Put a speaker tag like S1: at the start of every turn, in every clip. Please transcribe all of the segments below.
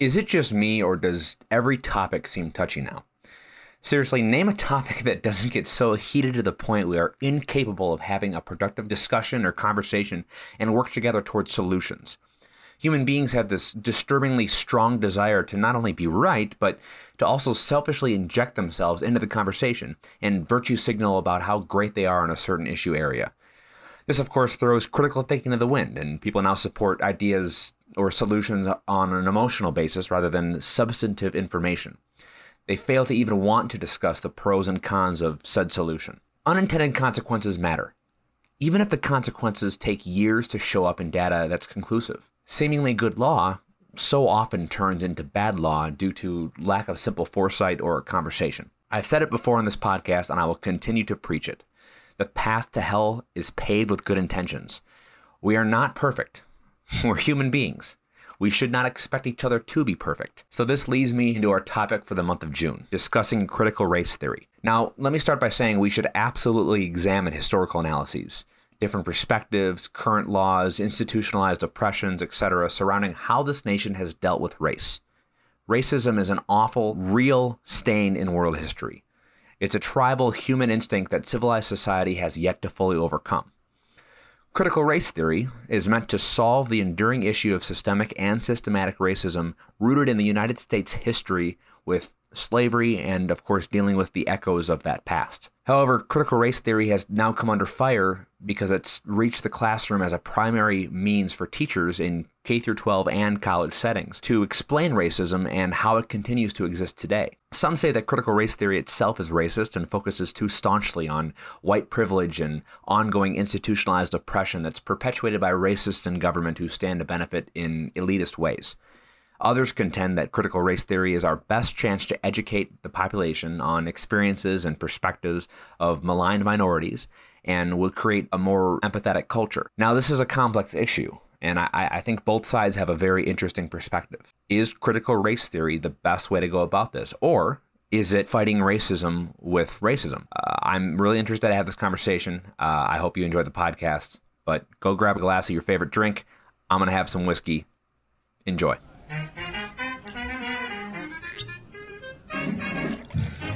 S1: Is it just me, or does every topic seem touchy now? Seriously, name a topic that doesn't get so heated to the point we are incapable of having a productive discussion or conversation and work together towards solutions. Human beings have this disturbingly strong desire to not only be right, but to also selfishly inject themselves into the conversation and virtue signal about how great they are in a certain issue area. This, of course, throws critical thinking to the wind, and people now support ideas or solutions on an emotional basis rather than substantive information. They fail to even want to discuss the pros and cons of said solution. Unintended consequences matter, even if the consequences take years to show up in data that's conclusive. Seemingly good law so often turns into bad law due to lack of simple foresight or conversation. I've said it before in this podcast, and I will continue to preach it. The path to hell is paved with good intentions. We are not perfect. We're human beings. We should not expect each other to be perfect. So, this leads me into our topic for the month of June, discussing critical race theory. Now, let me start by saying we should absolutely examine historical analyses, different perspectives, current laws, institutionalized oppressions, etc., surrounding how this nation has dealt with race. Racism is an awful, real stain in world history. It's a tribal human instinct that civilized society has yet to fully overcome. Critical race theory is meant to solve the enduring issue of systemic and systematic racism rooted in the United States history with slavery and, of course, dealing with the echoes of that past. However, critical race theory has now come under fire because it's reached the classroom as a primary means for teachers in K through 12 and college settings to explain racism and how it continues to exist today. Some say that critical race theory itself is racist and focuses too staunchly on white privilege and ongoing institutionalized oppression that's perpetuated by racists in government who stand to benefit in elitist ways. Others contend that critical race theory is our best chance to educate the population on experiences and perspectives of maligned minorities and will create a more empathetic culture. Now, this is a complex issue, and I, I, think both sides have a very interesting perspective. Is critical race theory the best way to go about this? Or is it fighting racism with racism? Uh, I'm really interested to have this conversation. Uh, I hope you enjoy the podcast, but go grab a glass of your favorite drink. I'm going to have some whiskey. Enjoy.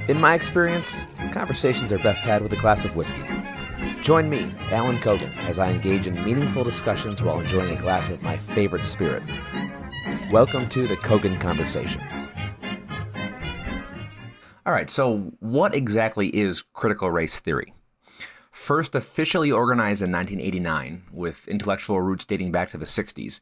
S1: In my experience, conversations are best had with a glass of whiskey. Join me, Alan Cogan, as I engage in meaningful discussions while enjoying a glass of my favorite spirit. Welcome to the Cogan Conversation. All right, so what exactly is critical race theory? First officially organized in 1989, with intellectual roots dating back to the 60s,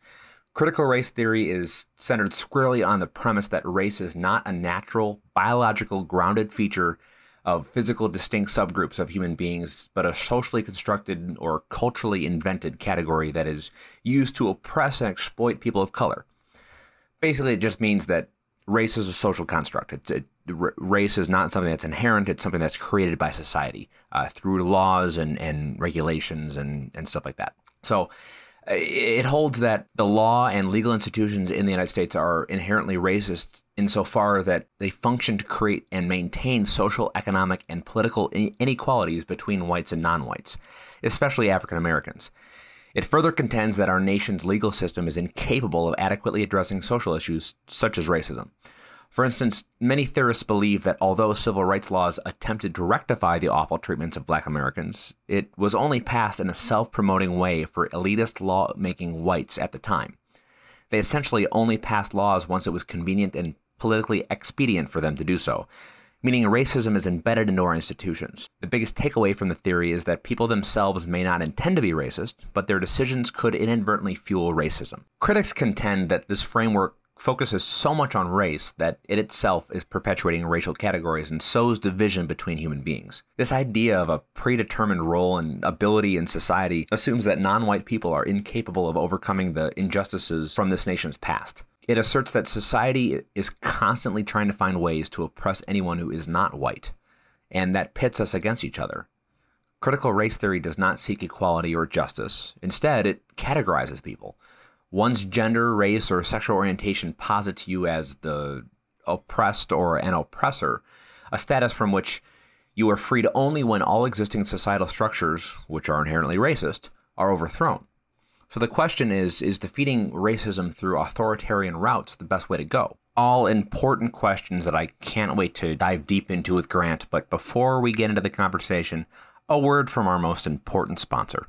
S1: Critical race theory is centered squarely on the premise that race is not a natural, biological, grounded feature of physical distinct subgroups of human beings, but a socially constructed or culturally invented category that is used to oppress and exploit people of color. Basically, it just means that race is a social construct. It's, it, race is not something that's inherent, it's something that's created by society uh, through laws and, and regulations and, and stuff like that. So, it holds that the law and legal institutions in the United States are inherently racist insofar that they function to create and maintain social, economic, and political inequalities between whites and non whites, especially African Americans. It further contends that our nation's legal system is incapable of adequately addressing social issues such as racism. For instance, many theorists believe that although civil rights laws attempted to rectify the awful treatments of black Americans, it was only passed in a self promoting way for elitist law making whites at the time. They essentially only passed laws once it was convenient and politically expedient for them to do so, meaning racism is embedded into our institutions. The biggest takeaway from the theory is that people themselves may not intend to be racist, but their decisions could inadvertently fuel racism. Critics contend that this framework focuses so much on race that it itself is perpetuating racial categories and sows division between human beings. This idea of a predetermined role and ability in society assumes that non white people are incapable of overcoming the injustices from this nation's past. It asserts that society is constantly trying to find ways to oppress anyone who is not white, and that pits us against each other. Critical race theory does not seek equality or justice. Instead, it categorizes people one's gender, race, or sexual orientation posits you as the oppressed or an oppressor, a status from which you are freed only when all existing societal structures, which are inherently racist, are overthrown. So the question is is defeating racism through authoritarian routes the best way to go? All important questions that I can't wait to dive deep into with Grant, but before we get into the conversation, a word from our most important sponsor.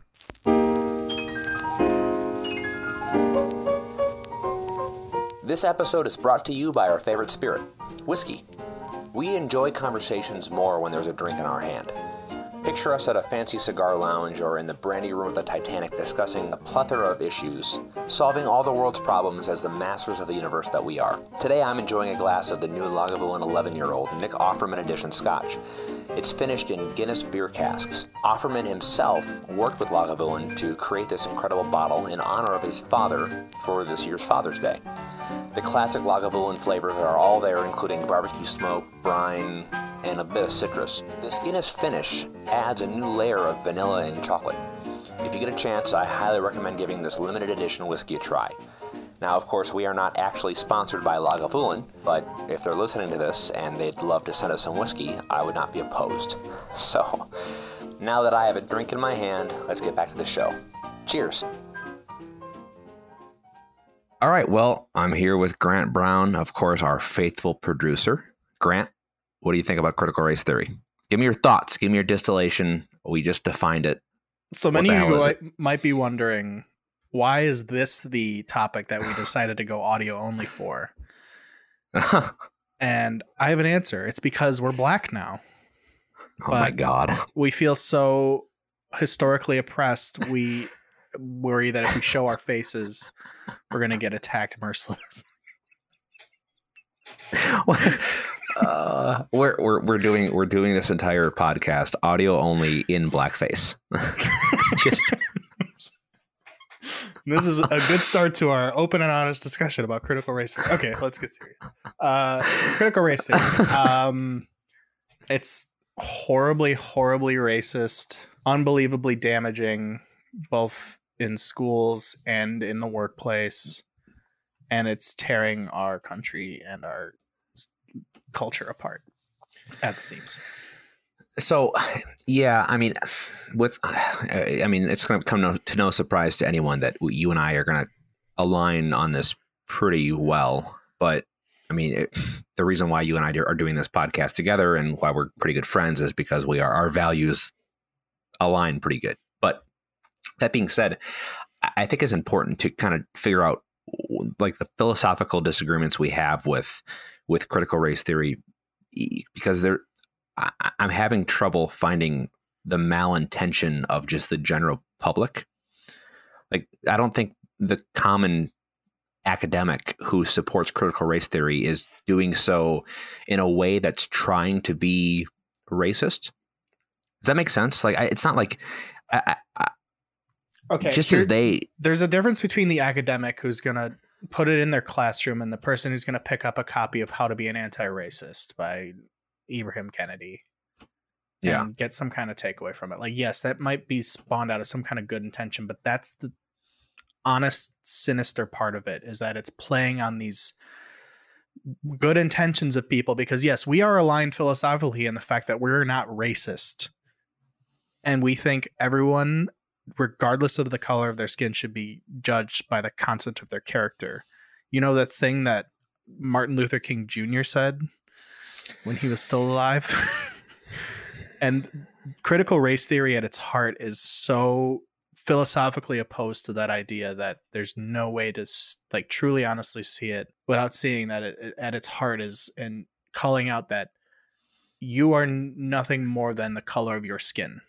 S1: This episode is brought to you by our favorite spirit, whiskey. We enjoy conversations more when there's a drink in our hand. Picture us at a fancy cigar lounge or in the brandy room of the Titanic discussing a plethora of issues, solving all the world's problems as the masters of the universe that we are. Today I'm enjoying a glass of the new Lagavulin 11 year old Nick Offerman Edition Scotch. It's finished in Guinness beer casks. Offerman himself worked with Lagavulin to create this incredible bottle in honor of his father for this year's Father's Day. The classic Lagavulin flavors are all there, including barbecue smoke, brine, and a bit of citrus. The Guinness finish adds a new layer of vanilla and chocolate. If you get a chance, I highly recommend giving this limited edition whiskey a try. Now, of course, we are not actually sponsored by Lagavulin, but if they're listening to this and they'd love to send us some whiskey, I would not be opposed. So, now that I have a drink in my hand, let's get back to the show. Cheers! All right, well, I'm here with Grant Brown, of course, our faithful producer. Grant, what do you think about critical race theory? Give me your thoughts. Give me your distillation. We just defined it.
S2: So many of you might be wondering why is this the topic that we decided to go audio only for? and I have an answer. It's because we're black now.
S1: Oh but my god.
S2: We feel so historically oppressed. We worry that if we show our faces, we're going to get attacked mercilessly.
S1: uh, we're, we're we're doing we're doing this entire podcast audio only in blackface.
S2: Just... this is a good start to our open and honest discussion about critical race. Okay, let's get serious. Uh, critical race. Um, it's horribly, horribly racist, unbelievably damaging, both in schools and in the workplace, and it's tearing our country and our culture apart at the seams.
S1: So, yeah, I mean, with, I mean, it's going to come to no surprise to anyone that you and I are going to align on this pretty well. But I mean, it, the reason why you and I are doing this podcast together and why we're pretty good friends is because we are our values align pretty good. But that being said, I think it's important to kind of figure out like the philosophical disagreements we have with with critical race theory because there I, I'm having trouble finding the malintention of just the general public. Like I don't think the common academic who supports critical race theory is doing so in a way that's trying to be racist. Does that make sense? Like, I, it's not like I, I,
S2: okay.
S1: Just here, as they,
S2: there's a difference between the academic who's gonna put it in their classroom and the person who's gonna pick up a copy of How to Be an Anti-Racist by Ibram Kendi.
S1: Yeah.
S2: get some kind of takeaway from it. Like, yes, that might be spawned out of some kind of good intention, but that's the honest, sinister part of it is that it's playing on these good intentions of people because yes, we are aligned philosophically in the fact that we're not racist. And we think everyone, regardless of the color of their skin, should be judged by the content of their character. You know that thing that Martin Luther King Jr. said when he was still alive. and critical race theory at its heart is so philosophically opposed to that idea that there's no way to like truly honestly see it without seeing that it, at its heart is and calling out that you are nothing more than the color of your skin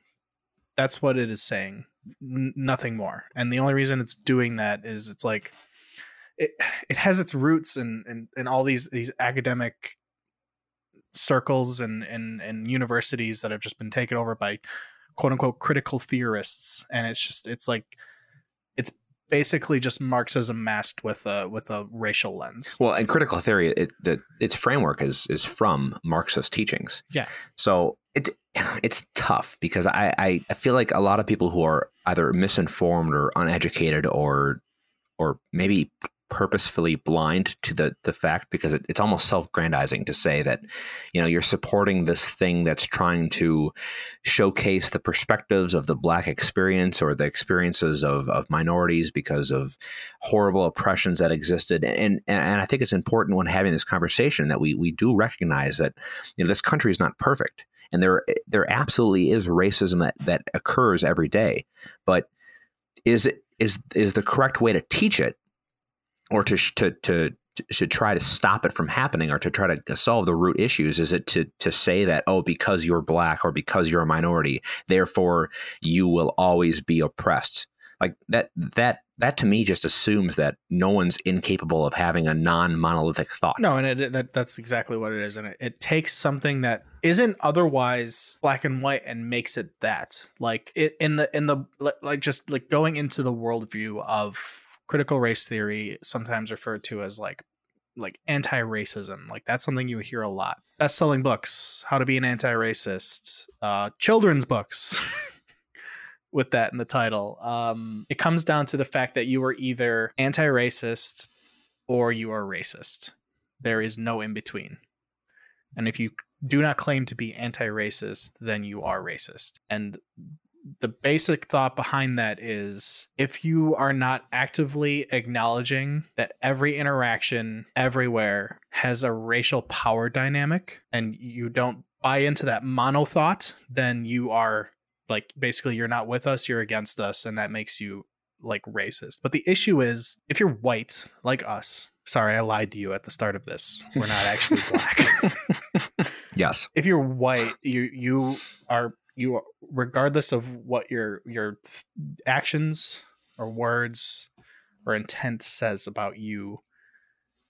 S2: that's what it is saying N- nothing more. And the only reason it's doing that is it's like it it has its roots in in, in all these these academic circles and, and and universities that have just been taken over by quote unquote critical theorists. And it's just it's like it's basically just marxism masked with a with a racial lens.
S1: Well and critical theory it the its framework is is from marxist teachings.
S2: Yeah.
S1: So it's it's tough because I, I i feel like a lot of people who are either misinformed or uneducated or or maybe purposefully blind to the the fact because it, it's almost self-grandizing to say that you know you're supporting this thing that's trying to showcase the perspectives of the black experience or the experiences of, of minorities because of horrible oppressions that existed. And and I think it's important when having this conversation that we we do recognize that you know this country is not perfect and there there absolutely is racism that that occurs every day. But is it is is the correct way to teach it or to to to should try to stop it from happening or to try to solve the root issues is it to to say that oh because you're black or because you're a minority therefore you will always be oppressed like that that that to me just assumes that no one's incapable of having a non-monolithic thought.
S2: No and it, that, that's exactly what it is and it, it takes something that isn't otherwise black and white and makes it that. Like it in the in the like just like going into the worldview of critical race theory sometimes referred to as like like anti-racism. Like that's something you hear a lot. Best-selling books how to be an anti-racist uh children's books with that in the title. Um it comes down to the fact that you are either anti-racist or you are racist. There is no in between and if you do not claim to be anti-racist then you are racist. And the basic thought behind that is if you are not actively acknowledging that every interaction everywhere has a racial power dynamic and you don't buy into that mono thought, then you are like basically you're not with us, you're against us, and that makes you like racist. But the issue is if you're white like us, sorry, I lied to you at the start of this. We're not actually black.
S1: yes.
S2: If you're white, you you are you regardless of what your your actions or words or intent says about you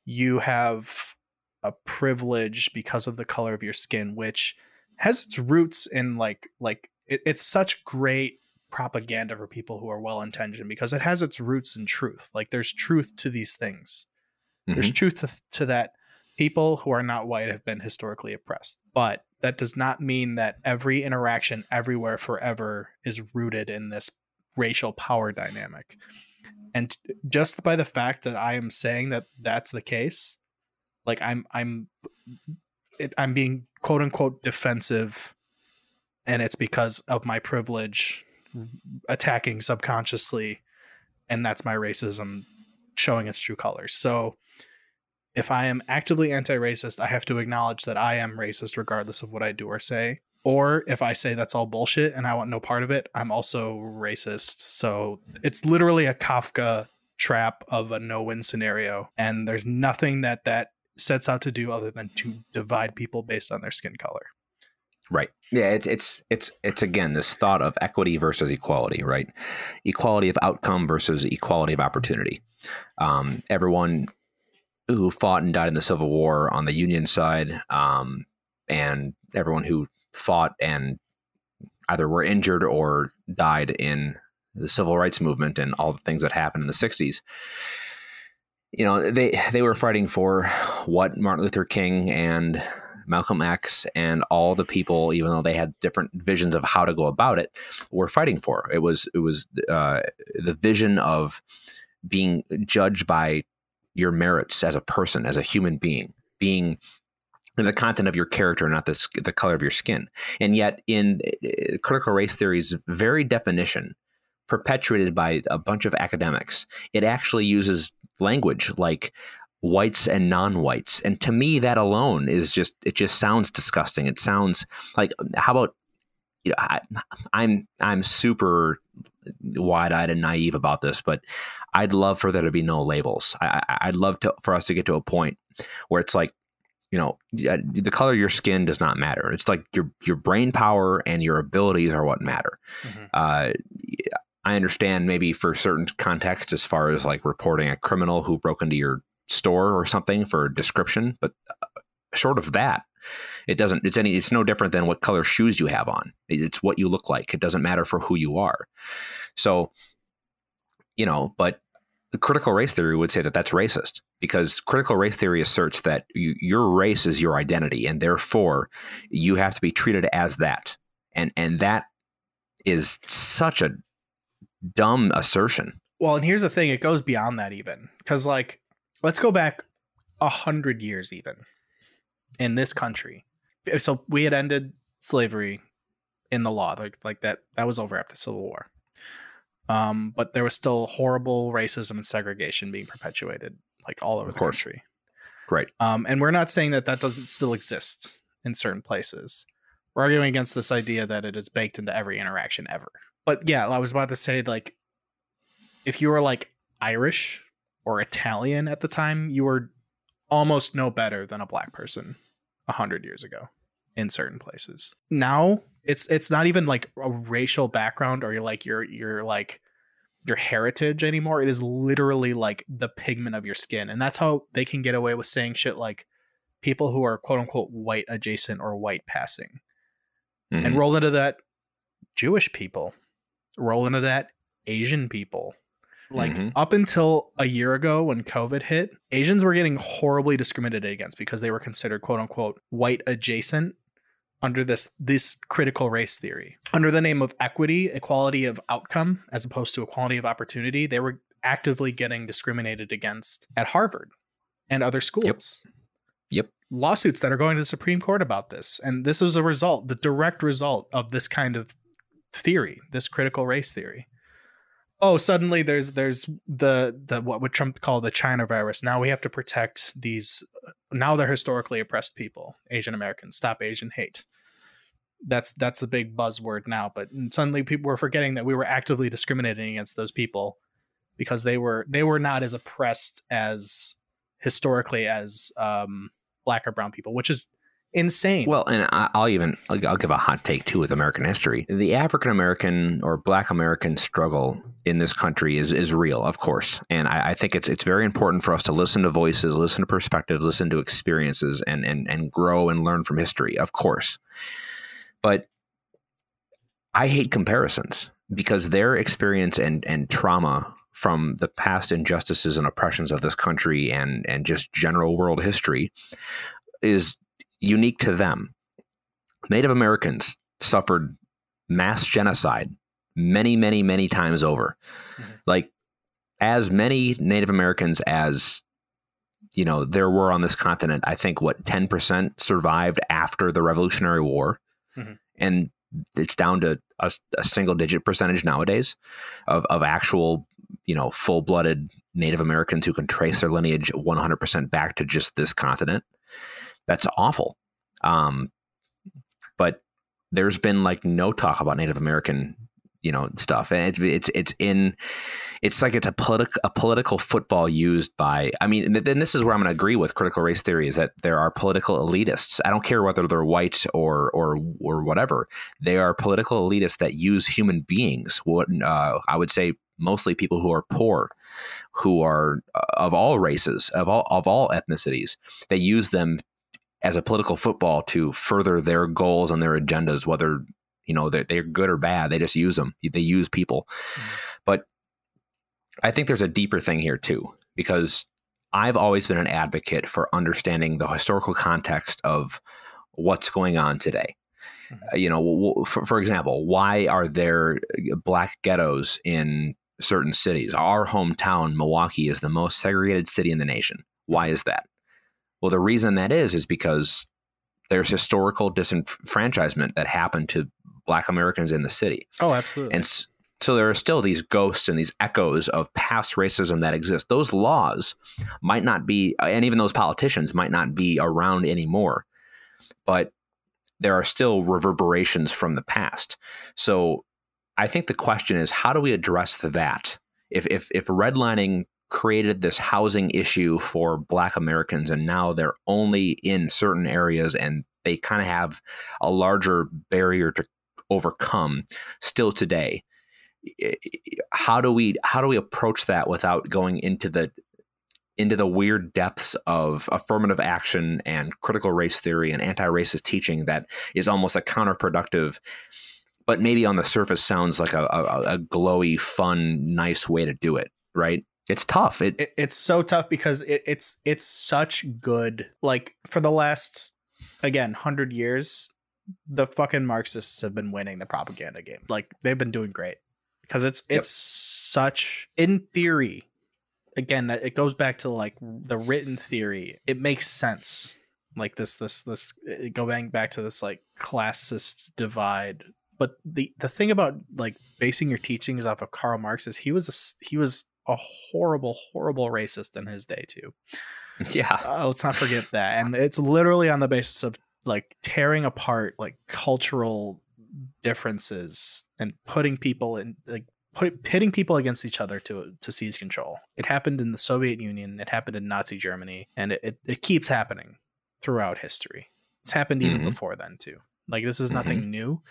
S2: you have a privilege because of the color of your skin which has its roots in like like it, it's such great propaganda for people who are well intentioned because it has its roots in truth like there's truth to these things mm-hmm. there's truth to, to that people who are not white have been historically oppressed but that does not mean that every interaction everywhere forever is rooted in this racial power dynamic. And just by the fact that I am saying that that's the case, like I'm I'm it, I'm being quote unquote defensive and it's because of my privilege attacking subconsciously and that's my racism showing its true colors. So if I am actively anti racist, I have to acknowledge that I am racist regardless of what I do or say. Or if I say that's all bullshit and I want no part of it, I'm also racist. So it's literally a Kafka trap of a no win scenario. And there's nothing that that sets out to do other than to divide people based on their skin color.
S1: Right. Yeah, it's it's it's it's again this thought of equity versus equality, right? Equality of outcome versus equality of opportunity. Um, everyone who fought and died in the Civil War on the Union side, um, and everyone who fought and either were injured or died in the civil rights movement and all the things that happened in the 60s you know they they were fighting for what Martin Luther King and Malcolm X and all the people even though they had different visions of how to go about it were fighting for it was it was uh, the vision of being judged by your merits as a person, as a human being, being the content of your character, not the, the color of your skin. And yet, in uh, critical race theory's very definition, perpetuated by a bunch of academics, it actually uses language like whites and non-whites and to me that alone is just it just sounds disgusting it sounds like how about you know I, i'm i'm super wide-eyed and naive about this but I'd love for there to be no labels. I, would love to for us to get to a point where it's like, you know, the color of your skin does not matter. It's like your your brain power and your abilities are what matter. Mm-hmm. Uh, I understand maybe for certain context as far as like reporting a criminal who broke into your store or something for description, but uh, short of that, it doesn't. It's any. It's no different than what color shoes you have on. It's what you look like. It doesn't matter for who you are. So, you know, but critical race theory would say that that's racist because critical race theory asserts that you, your race is your identity and therefore you have to be treated as that and and that is such a dumb assertion
S2: well and here's the thing it goes beyond that even because like let's go back a hundred years even in this country. So we had ended slavery in the law, like like that that was over after the Civil War. Um, but there was still horrible racism and segregation being perpetuated, like all over
S1: Of
S2: the
S1: course.
S2: country.
S1: Right.
S2: Um, and we're not saying that that doesn't still exist in certain places. We're arguing against this idea that it is baked into every interaction ever. But yeah, I was about to say like, if you were like Irish or Italian at the time, you were almost no better than a black person a hundred years ago in certain places. Now it's it's not even like a racial background or you're like your your like your heritage anymore. It is literally like the pigment of your skin. And that's how they can get away with saying shit like people who are quote unquote white adjacent or white passing. And
S1: Mhm.
S2: roll into that Jewish people. Roll into that Asian people. Like
S1: Mhm.
S2: up until a year ago when COVID hit, Asians were getting horribly discriminated against because they were considered quote unquote white adjacent under this this critical race theory. Under the name of equity, equality of outcome, as opposed to equality of opportunity, they were actively getting discriminated against at Harvard and other schools.
S1: Yep.
S2: Lawsuits that are going to the Supreme Court about this. And this is a result, the direct result of this kind of theory, this critical race theory. Oh, suddenly there's there's the the what would Trump call the China virus. Now we have to protect these now they're historically oppressed people, Asian Americans. Stop Asian hate. That's that's the big buzzword now. But suddenly people were forgetting that we were actively discriminating against those people because they were they were not as oppressed as historically as um, black or brown people, which is insane.
S1: Well, and I'll even I'll I'll give a hot take too with American history. The African American or Black American struggle in this country is is real, of course, and I, I think it's it's very important for us to listen to voices, listen to perspectives, listen to experiences, and and and grow and learn from history, of course. But I hate comparisons because their experience and and trauma from the past injustices and oppressions of this country and and just general world history is unique to them. Native Americans suffered mass genocide many, many, many times over.
S2: Mhm.
S1: Like as many Native Americans as you know there were on this continent. I think what ten percent survived after the Revolutionary War,
S2: Mhm.
S1: and it's down to a, a single digit percentage nowadays of of actual you know full blooded Native Americans who can trace their lineage one hundred percent back to just this continent that's awful. Um, but there's been like no talk about Native American, you know, stuff, and it's it's it's in, it's like it's a political a political football used by. I mean, and then this is where I'm going to agree with critical race theory is that there are political elitists. I don't care whether they're white or or or whatever. They are political elitists that use human beings. What uh, I would say mostly people who are poor who are uh, of all races of all of all ethnicities they use them as a political football to further their goals and their agendas, whether you know they're, they're good or bad. They just use them. They use people. But I think there's a deeper thing here too, because I've always been an advocate for understanding the historical context of what's going on today.
S2: Mhm.
S1: Uh, You know, for, for example, why are there black ghettos in certain cities? Our hometown, Milwaukee, is the most segregated city in the nation. Why is that? Well, the reason that is is because there's historical disenfranchisement that happened to Black Americans in the city,
S2: oh, absolutely.
S1: and so there are still these ghosts and these echoes of past racism that exist. Those laws might not be, uh, and even those politicians might not be around anymore, but there are still reverberations from the past. So I think the question is, how do we address that? If if if redlining created this housing issue for Black Americans, and now they're only in certain areas, and they kind of have a larger barrier to overcome still today. How do we how do we approach that without going into the into the weird depths of affirmative action and critical race theory and anti-racist teaching that is almost a counterproductive but maybe on the surface sounds like a, a, a glowy fun nice way to do it right it's tough it,
S2: it, it's so tough because it, it's it's such good like for the last again 100 years the fucking marxists have been winning the propaganda game like they've been doing great because it's
S1: Yep.
S2: it's such in theory again that it goes back to like the written theory. It makes sense. Like this this this going back to this like classist divide. But the the thing about like basing your teachings off of Karl Marx is he was a, he was a horrible horrible racist in his day too.
S1: Yeah.
S2: Uh, let's not forget that. And it's literally on the basis of like tearing apart like cultural differences and putting people in like put, pitting people against each other to to seize control. It happened in the Soviet Union, it happened in Nazi Germany, and it, it, it keeps happening throughout history. It's happened even mm-hmm. before then too. Like this is nothing mm-hmm. new.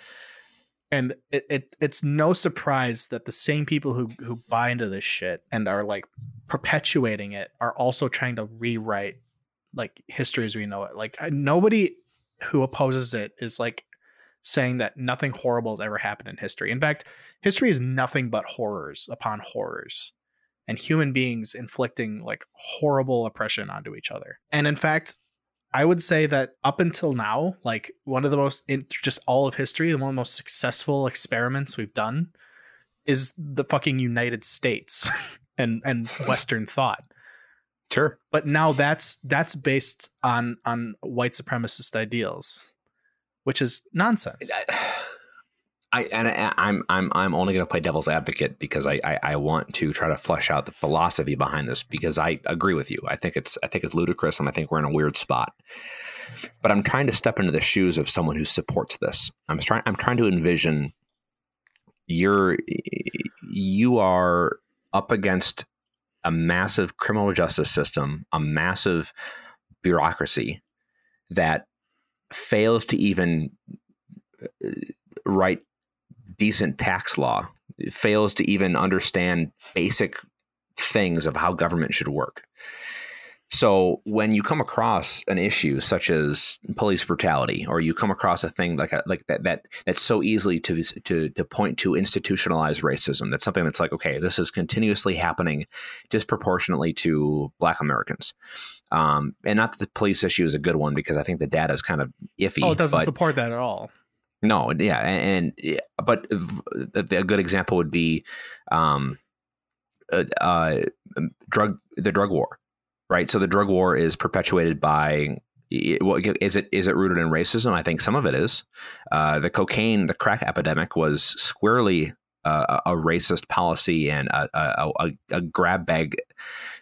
S2: And it, it it's no surprise that the same people who who buy into this shit and are like perpetuating it are also trying to rewrite like history as we know it. Like nobody who opposes it is like saying that nothing horrible has ever happened in history. In fact, history is nothing but horrors upon horrors and human beings inflicting like horrible oppression onto each other. And in fact, I would say that up until now, like one of the most in just all of history, the one of the most successful experiments we've done is the fucking United States and and Western thought.
S1: Sure.
S2: But now that's that's based on on white supremacist ideals, which is nonsense.
S1: I and I, I'm I'm I'm only going to play devil's advocate because I, I, I want to try to flesh out the philosophy behind this because I agree with you. I think it's I think it's ludicrous and I think we're in a weird spot. But I'm trying to step into the shoes of someone who supports this. I'm trying I'm trying to envision you're you are up against a massive criminal justice system, a massive bureaucracy that fails to even uh, write decent tax law, fails to even understand basic things of how government should work. So when you come across an issue such as police brutality, or you come across a thing like a, like that that that's so easily to to to point to institutionalized racism, that's something that's like okay, this is continuously happening disproportionately to Black Americans. Um, and not that the police issue is a good one because I think the data is kind of iffy.
S2: Oh, it doesn't but, support that at all.
S1: No, yeah, and, and but a good example would be um, uh, uh, drug the drug war, right? So the drug war is perpetuated by well, is it is it rooted in racism? I think some of it is. Uh, the cocaine, the crack epidemic was squarely uh, a racist policy and a, a, a, a grab bag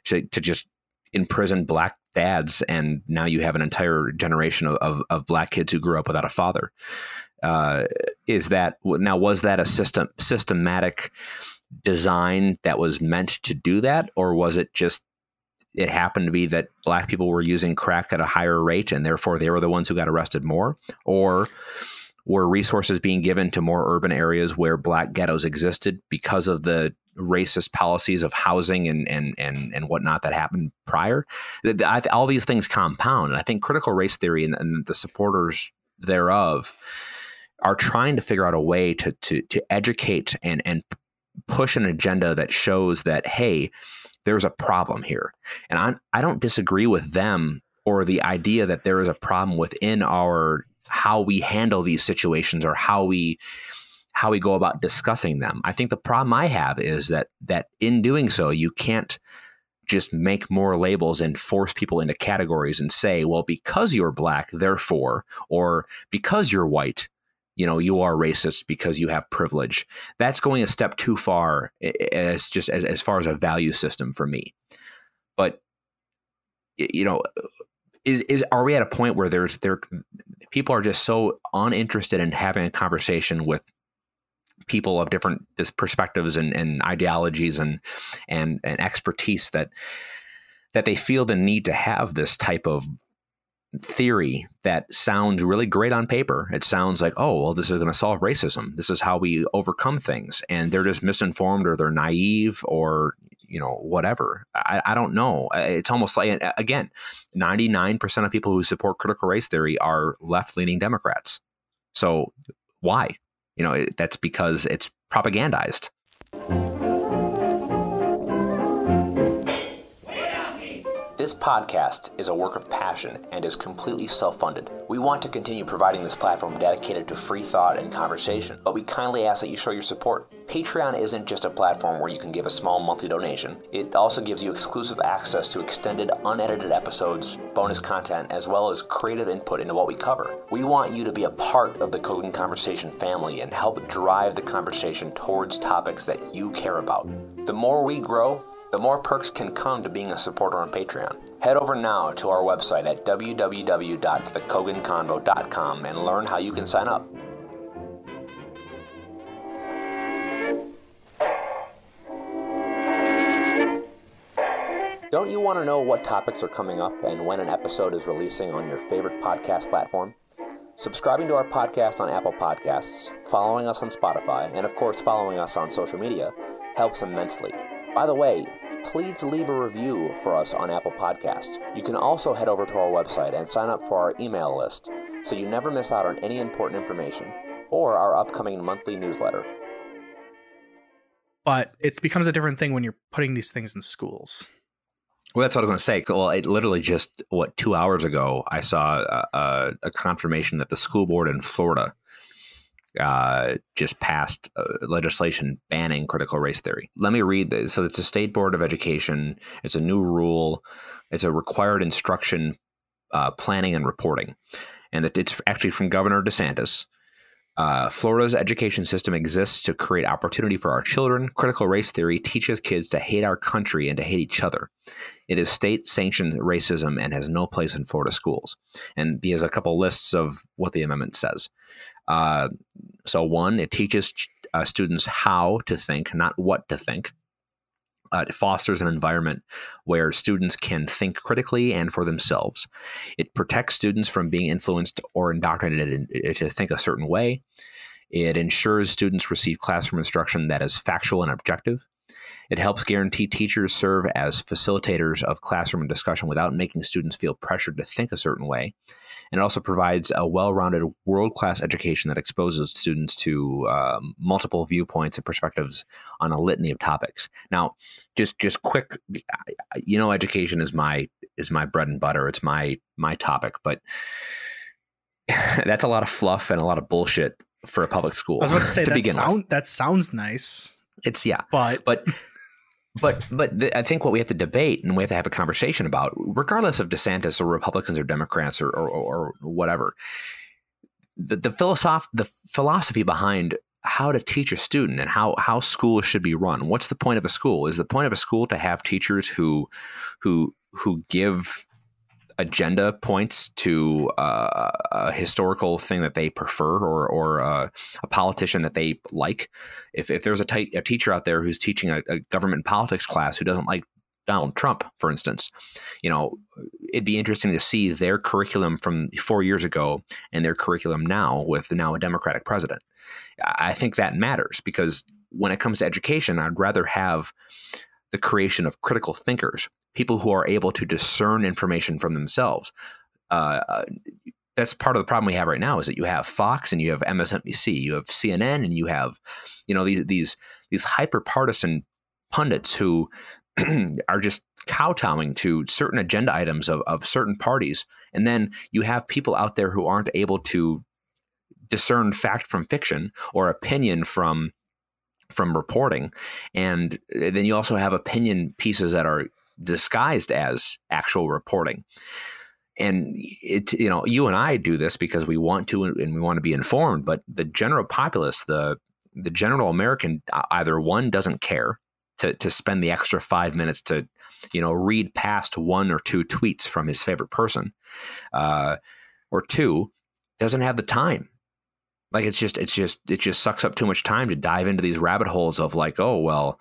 S1: to, to, just imprison black dads, and now you have an entire generation of, of, of black kids who grew up without a father uh, is that now was that a system systematic design that was meant to do that, or was it just it happened to be that black people were using crack at a higher rate and therefore they were the ones who got arrested more, or were resources being given to more urban areas where black ghettos existed because of the racist policies of housing and and and and whatnot that happened prior. All these things compound, and I think critical race theory and, and the supporters thereof are trying to figure out a way to to to educate and and push an agenda that shows that hey, there's a problem here, and I I don't disagree with them or the idea that there is a problem within our how we handle these situations or how we how we go about discussing them. I think the problem I have is that that in doing so you can't just make more labels and force people into categories and say, well, because you're black, therefore, or because you're white, you know you are racist because you have privilege. That's going a step too far as just as, as far as a value system for me. But you know is, is are we at a point where there's there people are just so uninterested in having a conversation with people of different perspectives and, and ideologies and and and expertise that that they feel the need to have this type of theory that sounds really great on paper. It sounds like, oh, well, this is going to solve racism. This is how we overcome things. And they're just misinformed or they're naive or, you know, whatever. I, I don't know. It's almost like, again, 99% of people who support critical race theory are left leaning Democrats. So why? You know, that's because it's propagandized. This podcast is a work of passion and is completely self funded. We want to continue providing this platform dedicated to free thought and conversation, but we kindly ask that you show your support. Patreon isn't just a platform where you can give a small monthly donation, it also gives you exclusive access to extended, unedited episodes, bonus content, as well as creative input into what we cover. We want you to be a part of the Cogan Conversation family and help drive the conversation towards topics that you care about. The more we grow, the more perks can come to being a supporter on Patreon. Head over now to our website at www.thecoganconvo.com and learn how you can sign up. Don't you want to know what topics are coming up and when an episode is releasing on your favorite podcast platform? Subscribing to our podcast on Apple Podcasts, following us on Spotify, and of course following us on social media helps immensely. By the way, please leave a review for us on Apple Podcasts. You can also head over to our website and sign up for our email list so you never miss out on any important information or our upcoming monthly newsletter.
S2: But it becomes a different thing when you're putting these things in schools.
S1: Well, that's what I was going to say. Well, it literally just what two hours ago, I saw a, a, a confirmation that the school board in Florida uh, just passed uh, legislation banning critical race theory. Let me read this. So it's a state board of education. It's a new rule. It's a required instruction, uh, planning and reporting, and it's actually from Governor DeSantis. Uh, Florida's education system exists to create opportunity for our children. Critical race theory teaches kids to hate our country and to hate each other. It is state sanctioned racism and has no place in Florida schools. And he has a couple lists of what the amendment says. Uh, so, one, it teaches uh, students how to think, not what to think. Uh, it fosters an environment where students can think critically and for themselves. It protects students from being influenced or indoctrinated in, to think a certain way. It ensures students receive classroom instruction that is factual and objective. It helps guarantee teachers serve as facilitators of classroom discussion without making students feel pressured to think a certain way. And it also provides a well rounded, world class education that exposes students to um, multiple viewpoints and perspectives on a litany of topics. Now, just just quick, you know, education is my is my bread and butter. It's my my topic, but that's a lot of fluff and a lot of bullshit for a public school.
S2: I was about to say to that, sound, that sounds nice.
S1: It's yeah,
S2: but
S1: but but but the, I think what we have to debate and we have to have a conversation about, regardless of DeSantis or Republicans or Democrats or or, or whatever, the the philosoph- the philosophy behind how to teach a student and how how schools should be run. What's the point of a school? Is the point of a school to have teachers who who who give agenda points to uh, a historical thing that they prefer or, or uh, a politician that they like. If, if there's a, t- a teacher out there who's teaching a, a, government politics class who doesn't like Donald Trump, for instance, you know, it'd be interesting to see their curriculum from four years ago and their curriculum now with now a Democratic president. I think that matters because when it comes to education, I'd rather have the creation of critical thinkers people who are able to discern information from themselves. Uh, uh that's part of the problem we have right now is that you have Fox and you have MSNBC, you have CNN, and you have, you know, these these these hyper partisan pundits who are just kowtowing to certain agenda items of, of certain parties. And then you have people out there who aren't able to discern fact from fiction or opinion from from reporting. And then you also have opinion pieces that are disguised as actual reporting. And it, you know, you and I do this because we want to and we want to be informed. But the general populace, the the general American, either one doesn't care to to spend the extra five minutes to, you know, read past one or two tweets from his favorite person, uh, or two doesn't have the time like it's just it's just it just sucks up too much time to dive into these rabbit holes of like oh well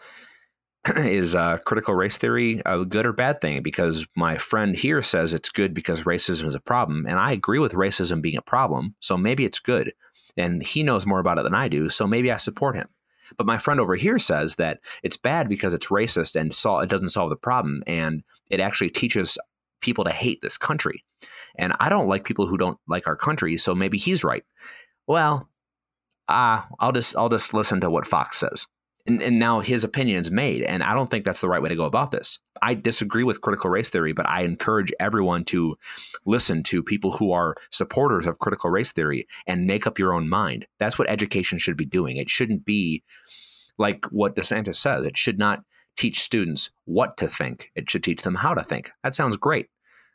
S1: is uh, critical race theory a good or bad thing? Because my friend here says it's good because racism is a problem, and I agree with racism being a problem. So maybe it's good, and he knows more about it than I do. So maybe I support him. But my friend over here says that it's bad because it's racist and sol- it doesn't solve the problem, and it actually teaches people to hate this country. And I don't like people who don't like our country, so maybe he's right. Well, uh, I'll just I'll just listen to what Fox says. And, and now his opinion is made. And I don't think that's the right way to go about this. I disagree with critical race theory, but I encourage everyone to listen to people who are supporters of critical race theory and make up your own mind. That's what education should be doing. It shouldn't be like what DeSantis says. It should not teach students what to think. It should teach them how to think. That sounds great.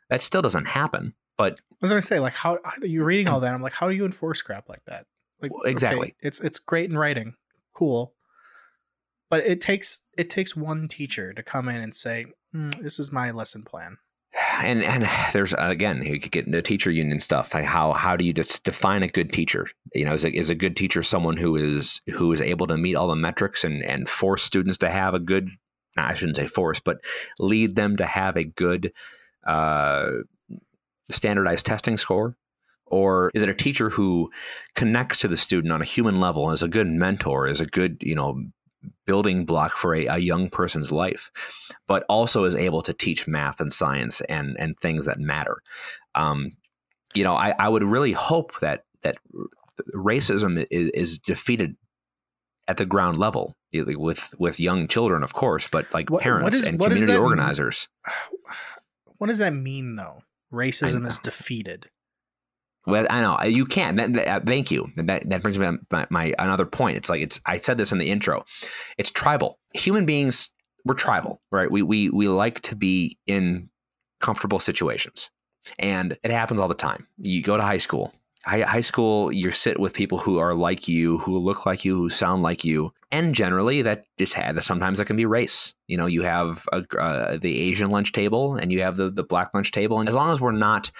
S1: That still doesn't happen. But
S2: I was going to say, like, how you're reading all that? I'm like, how do you enforce crap like that? Like,
S1: exactly.
S2: Okay, it's it's great in writing, cool, but it takes it takes one teacher to come in and say, mm, "This is my lesson plan."
S1: And and there's again, you could get into teacher union stuff. Like how how do you define a good teacher? You know, is a, is a good teacher someone who is who is able to meet all the metrics and and force students to have a good I shouldn't say force, but lead them to have a good uh, standardized testing score? Or is it a teacher who connects to the student on a human level, is a good mentor, is a good, you know, building block for a, a, young person's life, but also is able to teach math and science and and things that matter. Um, you know, I, I would really hope that that racism is, is defeated at the ground level with with young children, of course, but like what, parents what is, and community organizers.
S2: What does that mean, though? Racism is defeated.
S1: Well, I know you can't. That, that, uh, thank you. That that brings me to my, my another point. It's like it's. I said this in the intro. It's tribal. Human beings, we're tribal, right? We we we like to be in comfortable situations, and it happens all the time. You go to high school high, high school, you sit with people who are like you, who look like you, who sound like you, and generally that just had sometimes that can be race. You know, you have a, uh, the Asian lunch table and you have the the black lunch table, and as long as we're not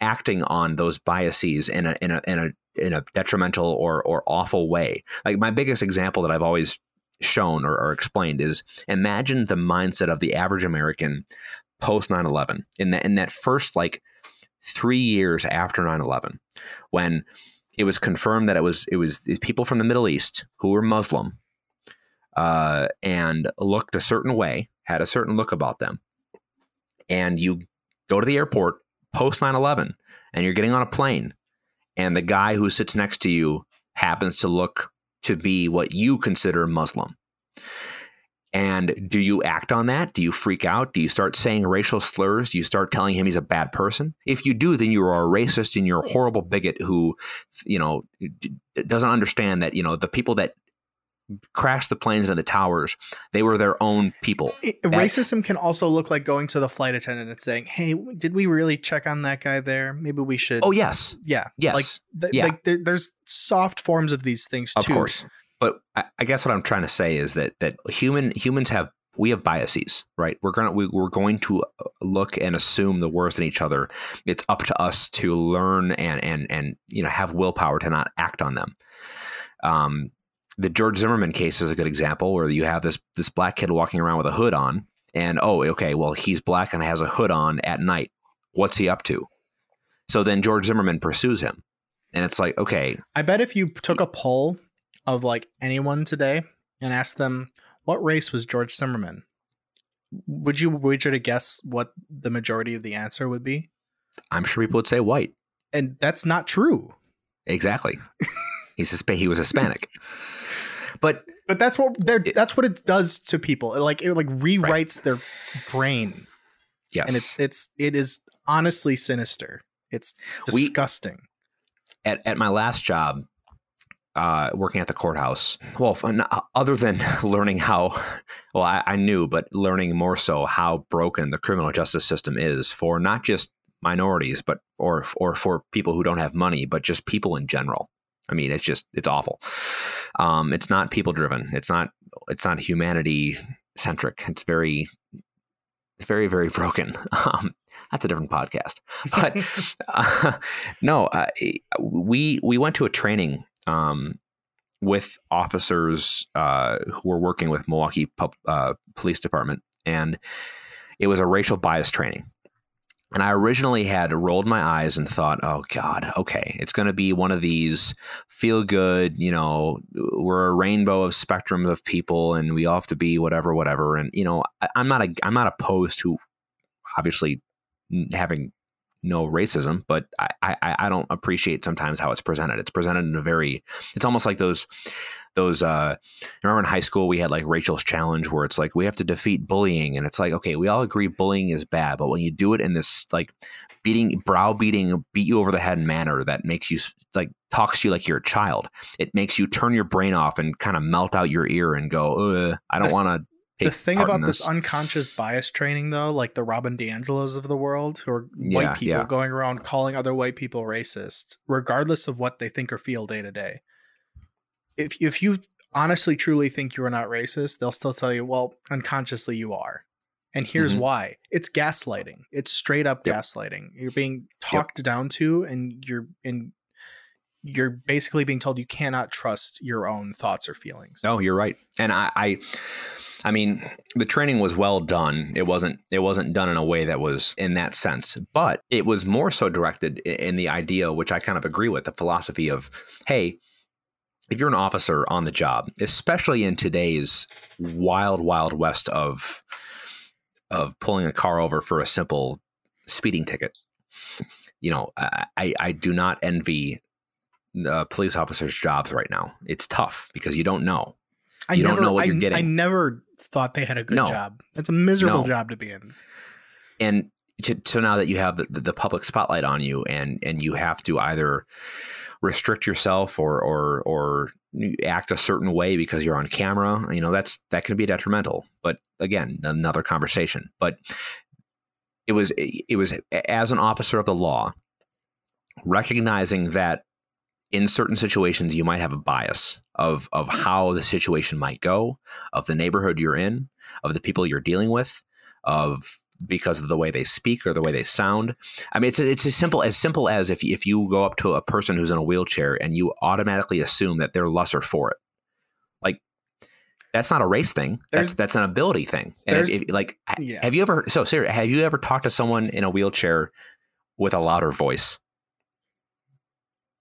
S1: acting on those biases in a in a in a in a detrimental or or awful way, like my biggest example that I've always shown or, or explained is imagine the mindset of the average American post 9-11 in that in that first like three years after 9-11 when it was confirmed that it was it was people from the middle east who were muslim uh, and looked a certain way had a certain look about them. And you go to the airport post 9-11 and you're getting on a plane and the guy who sits next to you happens to look to be what you consider muslim and do you act on that? Do you freak out? Do you start saying racial slurs? Do you start telling him he's a bad person? If you do, then you are a racist and you're a horrible bigot who, you know, doesn't understand that, you know, the people that crashed the planes into the towers, they were their own people.
S2: It, racism can also look like going to the flight attendant and saying, "Hey, did we really check on that guy there? Maybe we should."
S1: Oh yes,
S2: yeah,
S1: yes,
S2: like, th- yeah. like there, there's soft forms of these things too.
S1: Of course, but I, I guess what I'm trying to say is that that human humans have we have biases, right? We're gonna we, we're going to uh, look and assume the worst in each other. It's up to us to learn and and and you know have willpower to not act on them. Um, the George Zimmerman case is a good example where you have this this black kid walking around with a hood on, and oh, okay, well he's black and has a hood on at night. What's he up to? So then George Zimmerman pursues him, and it's like, okay.
S2: I bet if you took a poll of like anyone today and ask them what race was George Zimmerman, would you wager to guess what the majority of the answer would be?
S1: I'm sure people would say white,
S2: and that's not true.
S1: Exactly. He's Hisp- he was Hispanic, but
S2: but that's what they're that's what it does to people. It like it like rewrites right. their brain.
S1: Yes,
S2: and it's it's it is honestly sinister. It's disgusting.
S1: We, at at my last job, uh, working at the courthouse. Well, other than learning how, well, I, I, knew, but learning more so how broken the criminal justice system is for not just minorities, but or or for people who don't have money, but just people in general. I mean, it's just it's awful. Um, it's not people driven. It's not it's not humanity centric. It's very it's very very broken. Um, that's a different podcast. But uh, no, uh, we we went to a training um, with officers uh, who were working with Milwaukee uh, Police Department, and it was a racial bias training. And I originally had rolled my eyes and thought, oh God, okay, it's going to be one of these feel good, you know, we're a rainbow of spectrum of people and we all have to be whatever, whatever. And, you know, I, I'm not, a, I'm not opposed to obviously having no racism, but I, I, I don't appreciate sometimes how it's presented. It's presented in a very, it's almost like those those uh remember in high school we had like Rachel's challenge where it's like we have to defeat bullying and it's like okay we all agree bullying is bad but when you do it in this like beating browbeating beat you over the head manner that makes you like talks to you like you're a child it makes you turn your brain off and kind of melt out your ear and go I don't want to
S2: the thing about this. this. unconscious bias training though like the Robin DiAngelos of the world who are yeah, white people yeah. going around calling other white people racist regardless of what they think or feel day to day if if you honestly truly think you are not racist, they'll still tell you, well, unconsciously you are. And here's mm-hmm. why. It's gaslighting. It's straight up yep. gaslighting. You're being talked yep. down to and you're in you're basically being told you cannot trust your own thoughts or feelings.
S1: no you're right. And I, I I mean, the training was well done. It wasn't it wasn't done in a way that was in that sense, but it was more so directed in the idea, which I kind of agree with, the philosophy of, hey, if you're an officer on the job, especially in today's wild, wild west of of pulling a car over for a simple speeding ticket, you know, I, I do not envy the police officers' jobs right now. It's tough because you don't know.
S2: I
S1: you
S2: never,
S1: don't know what
S2: I,
S1: you're getting.
S2: I never thought they had a good no. job. It's a miserable no. job to be in.
S1: And to, so now that you have the, the public spotlight on you, and and you have to either restrict yourself or or or act a certain way because you're on camera, you know, that's that can be detrimental. But again, another conversation. But it was it was as an officer of the law, recognizing that in certain situations you might have a bias of of how the situation might go, of the neighborhood you're in, of the people you're dealing with, of because of the way they speak or the way they sound. I mean, it's it's as simple as simple as if if you go up to a person who's in a wheelchair and you automatically assume that they're lesser for it. Like that's not a race thing. That's that's an ability thing. And if, if, like, yeah. have you ever so Sarah, have you ever talked to someone in a wheelchair with a louder voice?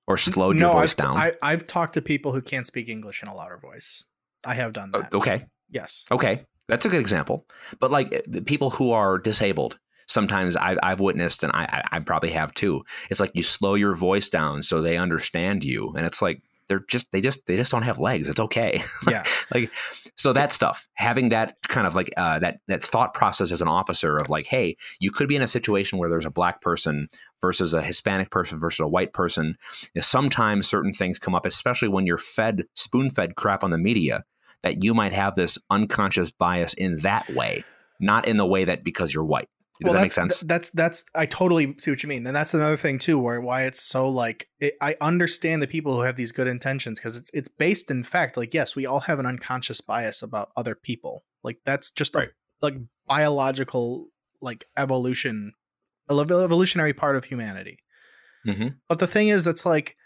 S1: Or slowed no, your voice
S2: I've
S1: down.
S2: I, I've talked to people who can't speak English in a louder voice. I have done that.
S1: Okay.
S2: Yes.
S1: Okay. That's a good example. But like eh, people who are disabled, sometimes I, have witnessed, and I, I probably have too. It's like you slow your voice down so they understand you, and it's like they're just they just they just don't have legs. It's okay.
S2: Yeah.
S1: like so that stuff. Having that kind of like uh, that that thought process as an officer of like, hey, you could be in a situation where there's a black person versus a Hispanic person versus a white person. You know, Sometimes certain things come up, especially when you're fed spoon fed crap on the media that you might have this unconscious bias in that way, not in the way that because you're white. Does well, that make sense?
S2: That's that's I totally see what you mean, and that's another thing too, where why it's so like it, I understand the people who have these good intentions because it's it's based in fact. Like yes, we all have an unconscious bias about other people. Like that's just right. a like biological like evolution, evolutionary part of humanity. Mm-hmm. But the thing is, it's like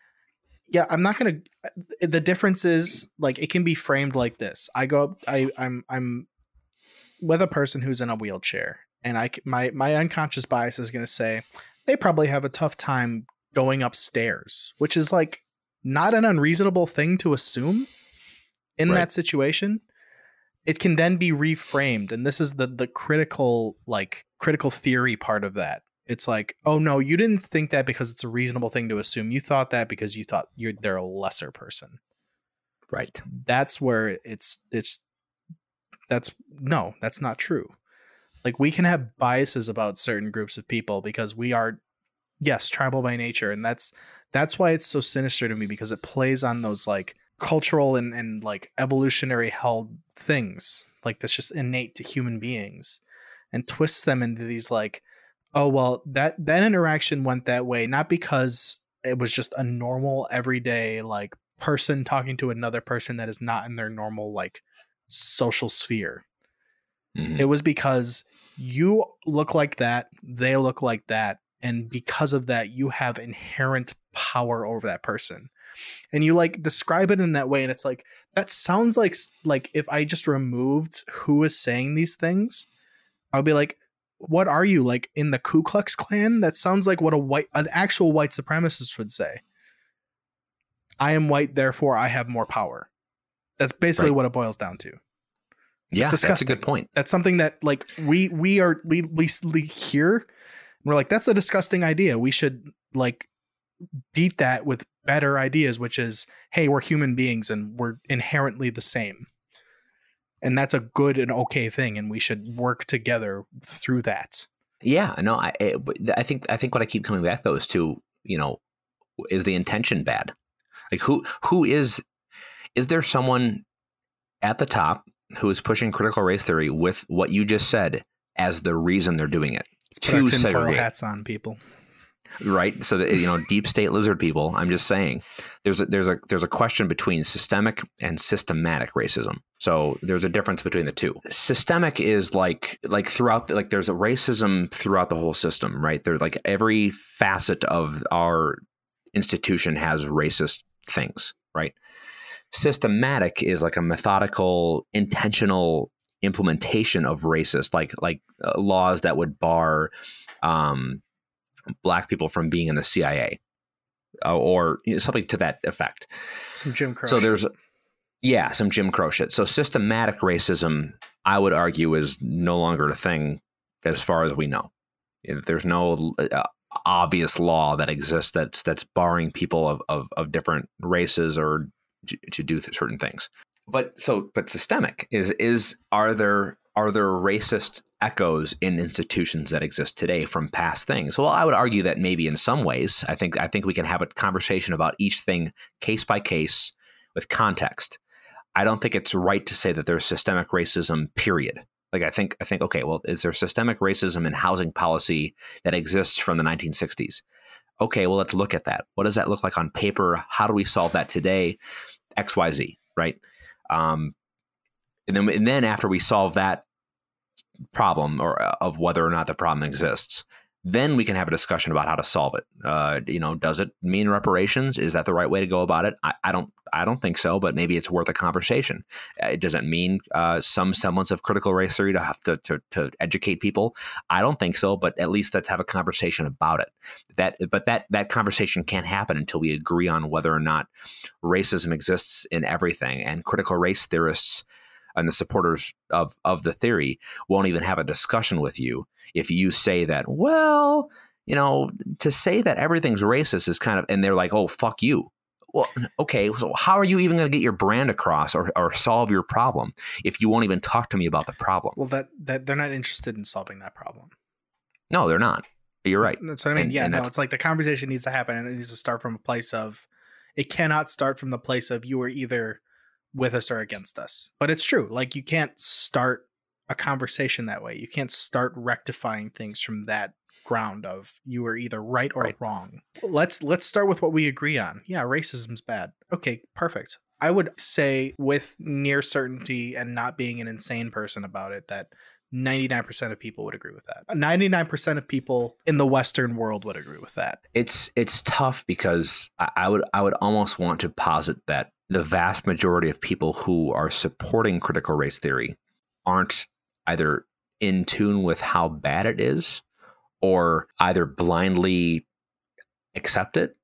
S2: yeah i'm not gonna the difference is like it can be framed like this i go up i i'm i'm with a person who's in a wheelchair and i my my unconscious bias is gonna say they probably have a tough time going upstairs which is like not an unreasonable thing to assume in right. that situation it can then be reframed and this is the the critical like critical theory part of that it's like, oh no, you didn't think that because it's a reasonable thing to assume. You thought that because you thought you're they're a lesser person.
S1: Right.
S2: That's where it's it's that's no, that's not true. Like we can have biases about certain groups of people because we are yes, tribal by nature and that's that's why it's so sinister to me because it plays on those like cultural and, and like evolutionary held things like that's just innate to human beings and twists them into these like oh well that that interaction went that way not because it was just a normal everyday like person talking to another person that is not in their normal like social sphere mm-hmm. it was because you look like that they look like that and because of that you have inherent power over that person and you like describe it in that way and it's like that sounds like like if i just removed who is saying these things i'll be like what are you like in the Ku Klux Klan? That sounds like what a white, an actual white supremacist would say. I am white, therefore I have more power. That's basically right. what it boils down to.
S1: Yeah, that's a good point.
S2: That's something that like we we are we we hear. and We're like that's a disgusting idea. We should like beat that with better ideas, which is, hey, we're human beings and we're inherently the same. And that's a good and okay thing, and we should work together through that.
S1: Yeah, no, I eh, I think I think what I keep coming back though is to you know, is the intention bad? Like who who is is there someone at the top who is pushing critical race theory with what you just said as the reason they're doing it?
S2: Let's put our tinfoil hats on, people
S1: right? So that you know, deep state lizard people. I'm just saying, there's a, there's a there's a question between systemic and systematic racism. So there's a difference between the two. Systemic is like like throughout the, like there's a racism throughout the whole system, right? There's like every facet of our institution has racist things, right? Systematic is like a methodical, intentional implementation of racist, like like uh, laws that would bar um, black people from being in the CIA uh, or you know, something to that effect.
S2: Some Jim Crow.
S1: So there's, yeah, some Jim Crow shit. So systematic racism, I would argue, is no longer a thing as far as we know. There's no uh, obvious law that exists that's that's barring people of, of, of different races or to, do certain things. But so, but systemic is is are there are there racist echoes in institutions that exist today from past things? Well, I would argue that maybe in some ways. I think I think we can have a conversation about each thing case by case with context. I don't think it's right to say that there's systemic racism, period. Like I think I think okay, well, is there systemic racism in housing policy that exists from the 1960s? Okay, well, let's look at that. What does that look like on paper? How do we solve that today? XYZ, right? Um, and then, and then after we solve that problem or uh, of whether or not the problem exists, then we can have a discussion about how to solve it. Uh, you know, does it mean reparations? Is that the right way to go about it? I, I don't. I don't think so, but maybe it's worth a conversation. Uh, it doesn't mean uh, some semblance of critical race theory to have to, to, to educate people. I don't think so, but at least let's have a conversation about it. That, but that that conversation can't happen until we agree on whether or not racism exists in everything. And critical race theorists and the supporters of of the theory won't even have a discussion with you if you say that well you know to say that everything's racist is kind of and they're like oh fuck you. Well okay so how are you even going to get your brand across or, or solve your problem if you won't even talk to me about the problem?
S2: Well that that they're not interested in solving that problem.
S1: No they're not. You're right.
S2: That's what i mean. And, yeah and no it's like the conversation needs to happen and it needs to start from a place of it cannot start from the place of you are either with us or against us. But it's true. Like you can't start a conversation that way. You can't start rectifying things from that ground of you are either right or right. wrong. Let's let's start with what we agree on. Yeah, racism's bad. Okay, perfect. I would say with near certainty and not being an insane person about it that 99% of people would agree with that. 99% of people in the western world would agree with that.
S1: It's it's tough because I, I would I would almost want to posit that the vast majority of people who are supporting critical race theory aren't either in tune with how bad it is or either blindly accept it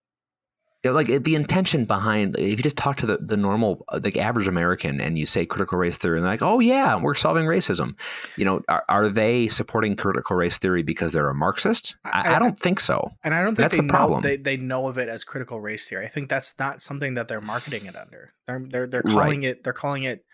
S1: like the intention behind if you just talk to the, the normal like average american and you say critical race theory and they're like oh yeah we're solving racism. You know are, are they supporting critical race theory because they're a marxist? I, I, I don't think so.
S2: and i don't think that's the problem. they, they know of it as critical race theory. I think that's not something that they're marketing it under. They're they're, they're calling right. it they're calling it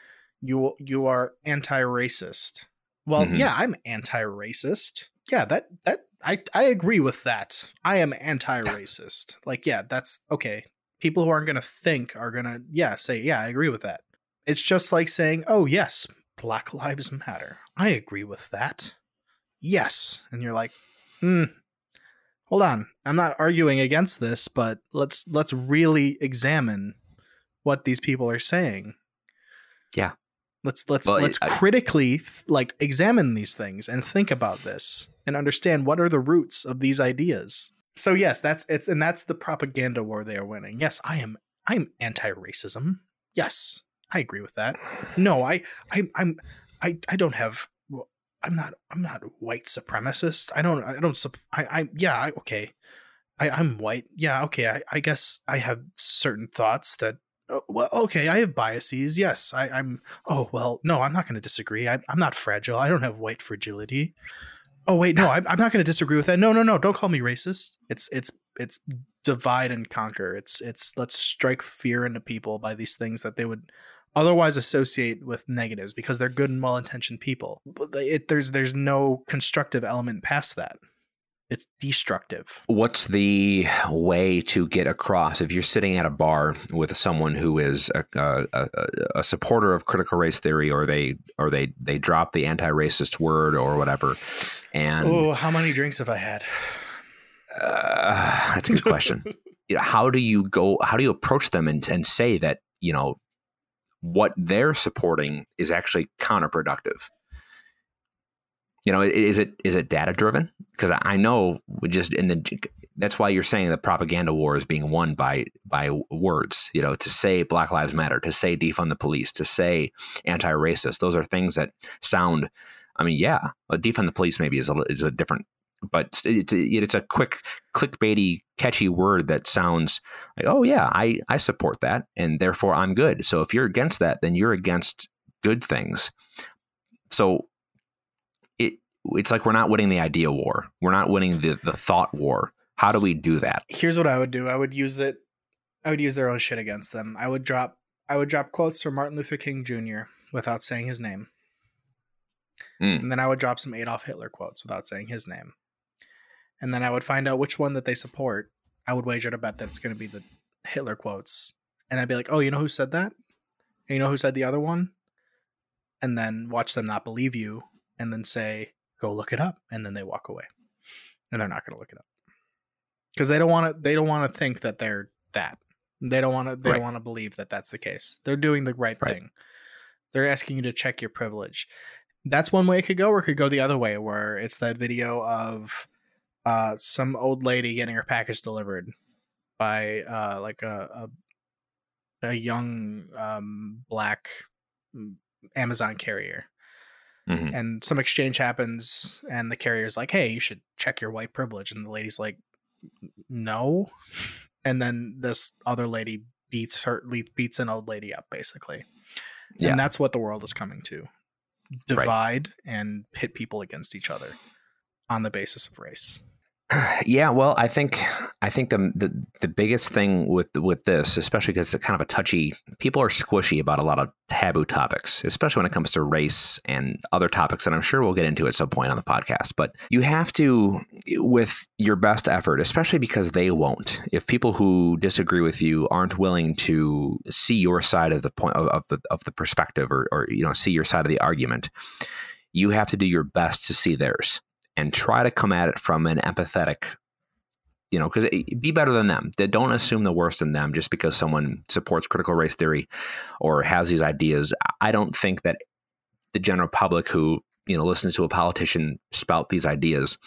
S2: you you are anti-racist. Well mm-hmm. yeah i'm anti-racist. Yeah that that I I agree with that. I am anti-racist. like, yeah, that's okay. People who aren't going to think are going to yeah, say, "Yeah, I agree with that." It's just like saying, "Oh, yes, Black Lives Matter." I agree with that. Yes. And you're like, "Hmm, hold on. I'm not arguing against this, but let's let's really examine what these people are saying."
S1: Yeah.
S2: Let's let's well, let's I, critically like examine these things and think about this and understand what are the roots of these ideas. So yes, that's it's and that's the propaganda war they are winning. Yes, I am I'm anti-racism. Yes, I agree with that. No, I I I'm I I don't have I'm not I'm not white supremacist. I don't I don't I I yeah, I, okay. I I'm white. Yeah, okay. I I guess I have certain thoughts that uh, well, okay, I have biases. Yes, I, am Oh well, no, I'm not going to disagree. I, I'm not fragile. I don't have white fragility. Oh wait, no, I'm, I'm not going to disagree with that. No, no, no, don't call me racist. It's it's it's divide and conquer. It's it's let's strike fear into people by these things that they would otherwise associate with negatives because they're good and well-intentioned people. But it, there's there's no constructive element past that. It's destructive.
S1: What's the way to get across if you're sitting at a bar with someone who is a, a, a, supporter of critical race theory, or they or they they drop the anti-racist word or whatever, and
S2: Oh, how many drinks have I had?
S1: uh, that's a good question. How do you go? How do you approach them and, and say that you know what they're supporting is actually counterproductive? You know, is it is it data driven? Because I know just in the that's why you're saying the propaganda war is being won by by words. You know, to say Black Lives Matter, to say defund the police, to say anti-racist. Those are things that sound. I mean, yeah, defund the police maybe is a is a different, but it's it's a quick clickbaity, catchy word that sounds like, oh yeah, I I support that, and therefore I'm good. So if you're against that, then you're against good things. So it's like we're not winning the idea war. We're not winning the the thought war. How do we do that?
S2: Here's what I would do. I would use it. I would use their own shit against them. I would drop. I would drop quotes from Martin Luther King Jr. without saying his name,
S1: Mm.
S2: and then I would drop some Adolf Hitler quotes without saying his name, and then I would find out which one that they support. I would wager to bet that it's going to be the Hitler quotes, and I'd be like, "Oh, you know who said that? And you know who said the other one?" And then watch them not believe you, and then say, "Go look it up," and then they walk away, and they're not going to look it up because they don't want to. They don't want to think that they're that. They don't want to. They
S1: Right.
S2: don't want to believe that that's the case. They're doing the right,
S1: Right.
S2: thing. They're asking you to check your privilege. That's one way it could go, or it could go the other way, where it's that video of uh, some old lady getting her package delivered by uh, like a a, a young um, black mm, Amazon carrier
S1: Mhm.
S2: and some exchange happens and the carrier's like hey you should check your white privilege and the lady's like no. And then this other lady beats her beats an old lady up basically.
S1: Yeah.
S2: and that's what the world is coming to. Divide and pit people against each other on the basis of race
S1: Yeah, well, I think I think the, the the biggest thing with with this, especially because it's kind of a touchy, people are squishy about a lot of taboo topics, especially when it comes to race and other topics that I'm sure we'll get into at some point on the podcast. But you have to, with your best effort, especially because they won't. If people who disagree with you aren't willing to see your side of the point of, of the of the perspective, or or you know see your side of the argument, you have to do your best to see theirs and try to come at it from an empathetic you know because eh, be better than them. Don't assume the worst in them just because someone supports critical race theory or has these ideas. I don't think that the general public who you know listens to a politician spout these ideas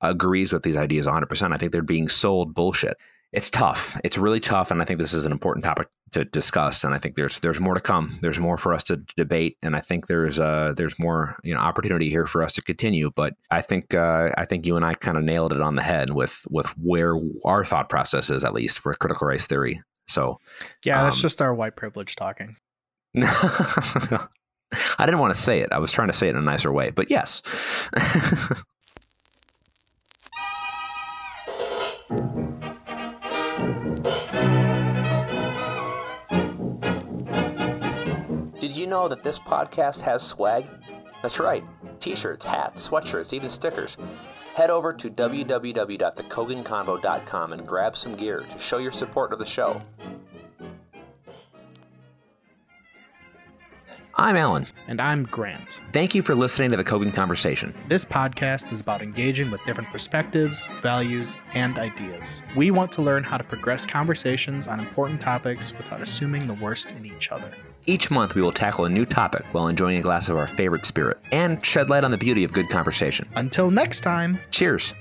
S1: agrees with these ideas 100% i think they're being sold bullshit it's tough. It's really tough and i think this is an important topic to discuss and i think there's there's more to come. There's more for us to debate and i think there's uh there's more you know opportunity here for us to continue but i think uh i think you and i kind of nailed it on the head with with where our thought process is at least for critical race theory. So
S2: yeah that's
S1: Um,
S2: just our white privilege talking.
S1: I didn't want to say it. I was trying to say it in a nicer way but yes know that this podcast has swag? That's right t shirts, hats, sweatshirts, even stickers. Head over to www.thecoganconvo.com and grab some gear to show your support of the show. I'm Alan.
S2: and i'm grant
S1: Thank you for listening to the Cogan Conversation.
S2: This podcast is about engaging with different perspectives, values, and ideas. We want to learn how to progress conversations on important topics without assuming the worst in each other.
S1: Each month, we will tackle a new topic while enjoying a glass of our favorite spirit and shed light on the beauty of good conversation.
S2: Until next time.
S1: Cheers.